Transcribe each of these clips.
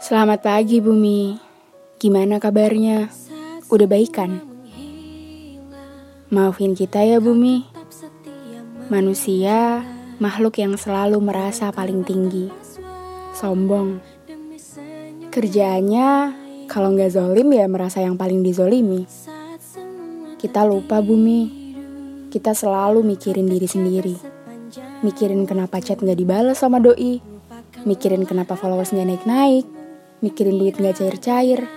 Selamat pagi Bumi. Gimana kabarnya? Udah baik kan? Maafin kita ya Bumi. Manusia, makhluk yang selalu merasa paling tinggi. Sombong. Kerjaannya, kalau nggak zolim ya merasa yang paling dizolimi. Kita lupa Bumi. Kita selalu mikirin diri sendiri. Mikirin kenapa chat nggak dibalas sama doi. Mikirin kenapa followers nggak naik-naik mikirin duit nggak cair-cair.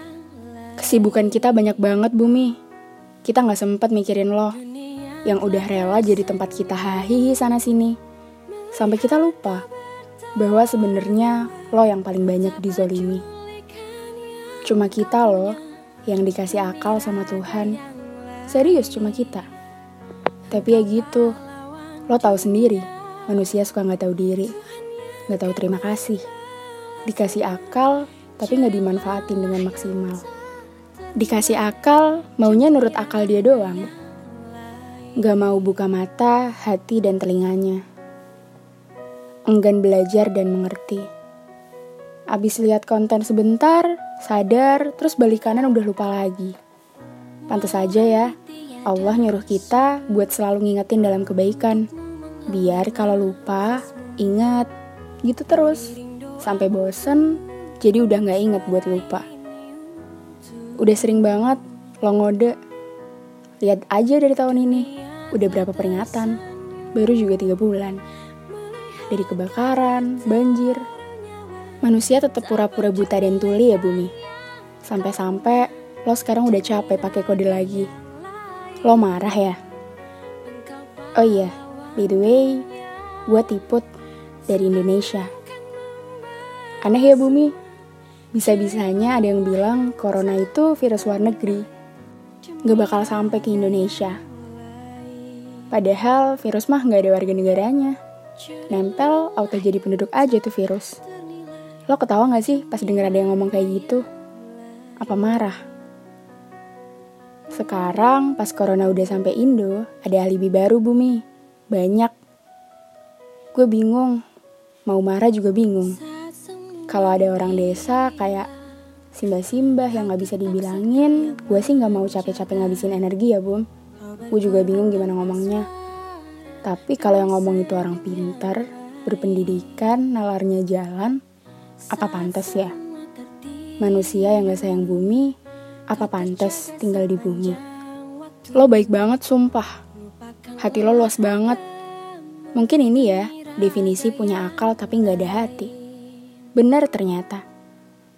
Kesibukan kita banyak banget, Bumi. Kita nggak sempet mikirin lo, yang udah rela jadi tempat kita hahihi sana-sini. Sampai kita lupa bahwa sebenarnya lo yang paling banyak dizolimi. Cuma kita loh yang dikasih akal sama Tuhan. Serius cuma kita. Tapi ya gitu, lo tahu sendiri, manusia suka nggak tahu diri, nggak tahu terima kasih. Dikasih akal, tapi nggak dimanfaatin dengan maksimal. Dikasih akal, maunya nurut akal dia doang. Gak mau buka mata, hati, dan telinganya. Enggan belajar dan mengerti. Abis lihat konten sebentar, sadar, terus balik kanan udah lupa lagi. Pantas aja ya, Allah nyuruh kita buat selalu ngingetin dalam kebaikan. Biar kalau lupa, ingat. Gitu terus. Sampai bosen, jadi udah gak inget buat lupa. Udah sering banget lo ngode. Lihat aja dari tahun ini, udah berapa peringatan. Baru juga tiga bulan. Dari kebakaran, banjir. Manusia tetap pura-pura buta dan tuli ya bumi. Sampai-sampai lo sekarang udah capek pakai kode lagi. Lo marah ya? Oh iya, by the way, gue tiput dari Indonesia. Aneh ya bumi, bisa-bisanya ada yang bilang corona itu virus luar negeri. Gak bakal sampai ke Indonesia. Padahal virus mah gak ada warga negaranya. Nempel auto jadi penduduk aja tuh virus. Lo ketawa gak sih pas denger ada yang ngomong kayak gitu? Apa marah? Sekarang pas corona udah sampai Indo, ada alibi baru bumi. Banyak. Gue bingung. Mau marah juga bingung kalau ada orang desa kayak simbah-simbah yang gak bisa dibilangin, gue sih gak mau capek-capek ngabisin energi ya, Bum. Gue juga bingung gimana ngomongnya. Tapi kalau yang ngomong itu orang pintar, berpendidikan, nalarnya jalan, apa pantas ya? Manusia yang gak sayang bumi, apa pantas tinggal di bumi? Lo baik banget, sumpah. Hati lo luas banget. Mungkin ini ya, definisi punya akal tapi gak ada hati. Benar ternyata.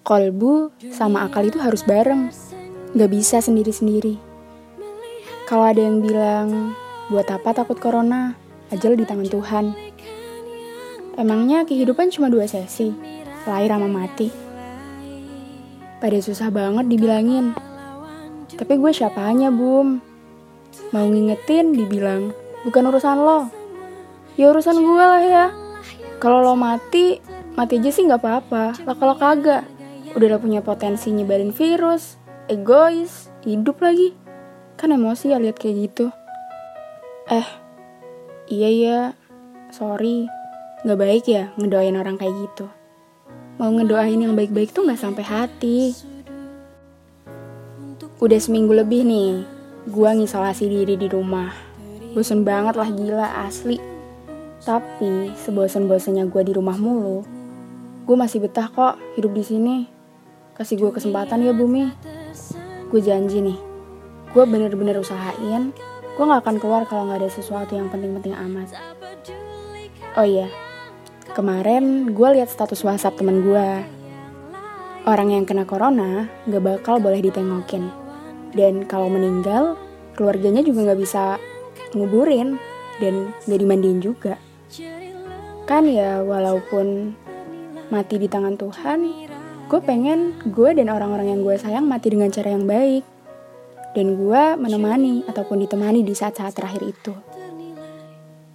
Kolbu sama akal itu harus bareng. Gak bisa sendiri-sendiri. Kalau ada yang bilang, buat apa takut corona? Ajal di tangan Tuhan. Emangnya kehidupan cuma dua sesi, lahir sama mati. Pada susah banget dibilangin. Tapi gue siapanya, Bum? Mau ngingetin dibilang, bukan urusan lo. Ya urusan gue lah ya. Kalau lo mati, mati aja sih nggak apa-apa. Lah kalau kagak udah udah punya potensi nyebarin virus egois hidup lagi. Kan emosi ya lihat kayak gitu. Eh iya ya sorry. Nggak baik ya ngedoain orang kayak gitu. Mau ngedoain yang baik-baik tuh nggak sampai hati. Udah seminggu lebih nih gua ngisolasi diri di rumah. Bosen banget lah gila asli. Tapi sebosen-bosennya gue di rumah mulu, Gue masih betah kok hidup di sini. Kasih gue kesempatan ya bumi. Gue janji nih, gue bener-bener usahain. Gue gak akan keluar kalau gak ada sesuatu yang penting-penting amat. Oh iya, kemarin gue lihat status WhatsApp temen gue. Orang yang kena corona gak bakal boleh ditengokin. Dan kalau meninggal, keluarganya juga gak bisa nguburin dan gak dimandiin juga. Kan ya walaupun mati di tangan Tuhan, gue pengen gue dan orang-orang yang gue sayang mati dengan cara yang baik. Dan gue menemani ataupun ditemani di saat-saat terakhir itu.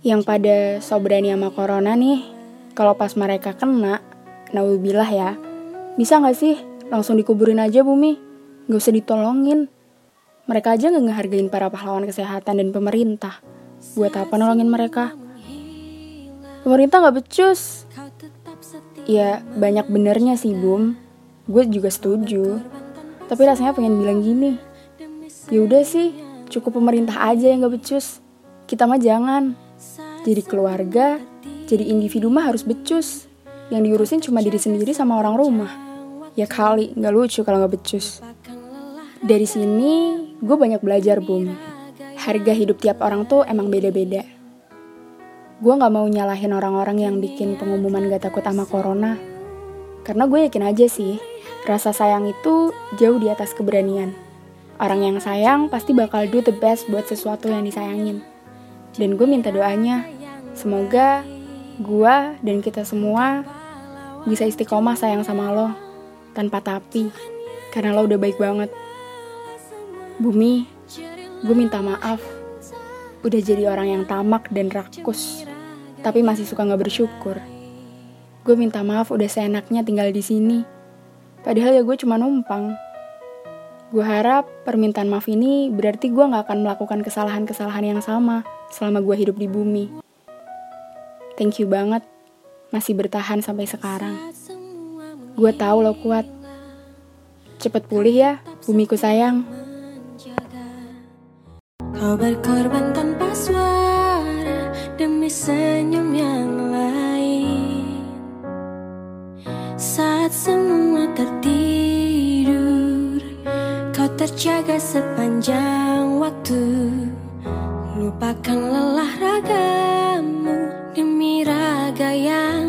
Yang pada sobrani sama corona nih, kalau pas mereka kena, nauzubillah ya, bisa gak sih langsung dikuburin aja bumi? Gak usah ditolongin. Mereka aja gak ngehargain para pahlawan kesehatan dan pemerintah. Buat apa nolongin mereka? Pemerintah gak becus, Ya banyak benernya sih Bum gue juga setuju. Tapi rasanya pengen bilang gini, ya udah sih, cukup pemerintah aja yang gak becus. Kita mah jangan. Jadi keluarga, jadi individu mah harus becus. Yang diurusin cuma diri sendiri sama orang rumah. Ya kali, gak lucu kalau gak becus. Dari sini, gue banyak belajar, Bum. Harga hidup tiap orang tuh emang beda-beda. Gue gak mau nyalahin orang-orang yang bikin pengumuman gak takut sama corona. Karena gue yakin aja sih, rasa sayang itu jauh di atas keberanian. Orang yang sayang pasti bakal do the best buat sesuatu yang disayangin. Dan gue minta doanya, semoga gue dan kita semua bisa istiqomah sayang sama lo, tanpa tapi, karena lo udah baik banget. Bumi, gue minta maaf, udah jadi orang yang tamak dan rakus, tapi masih suka gak bersyukur. Gue minta maaf udah seenaknya tinggal di sini, padahal ya gue cuma numpang. Gue harap permintaan maaf ini berarti gue gak akan melakukan kesalahan-kesalahan yang sama selama gue hidup di bumi. Thank you banget masih bertahan sampai sekarang. Gue tahu lo kuat. Cepet pulih ya, bumiku sayang. Kau berkorban tanpa suara senyum yang lain. Saat semua tertidur terjaga sepanjang waktu Lupakan lelah ragamu demi raga yang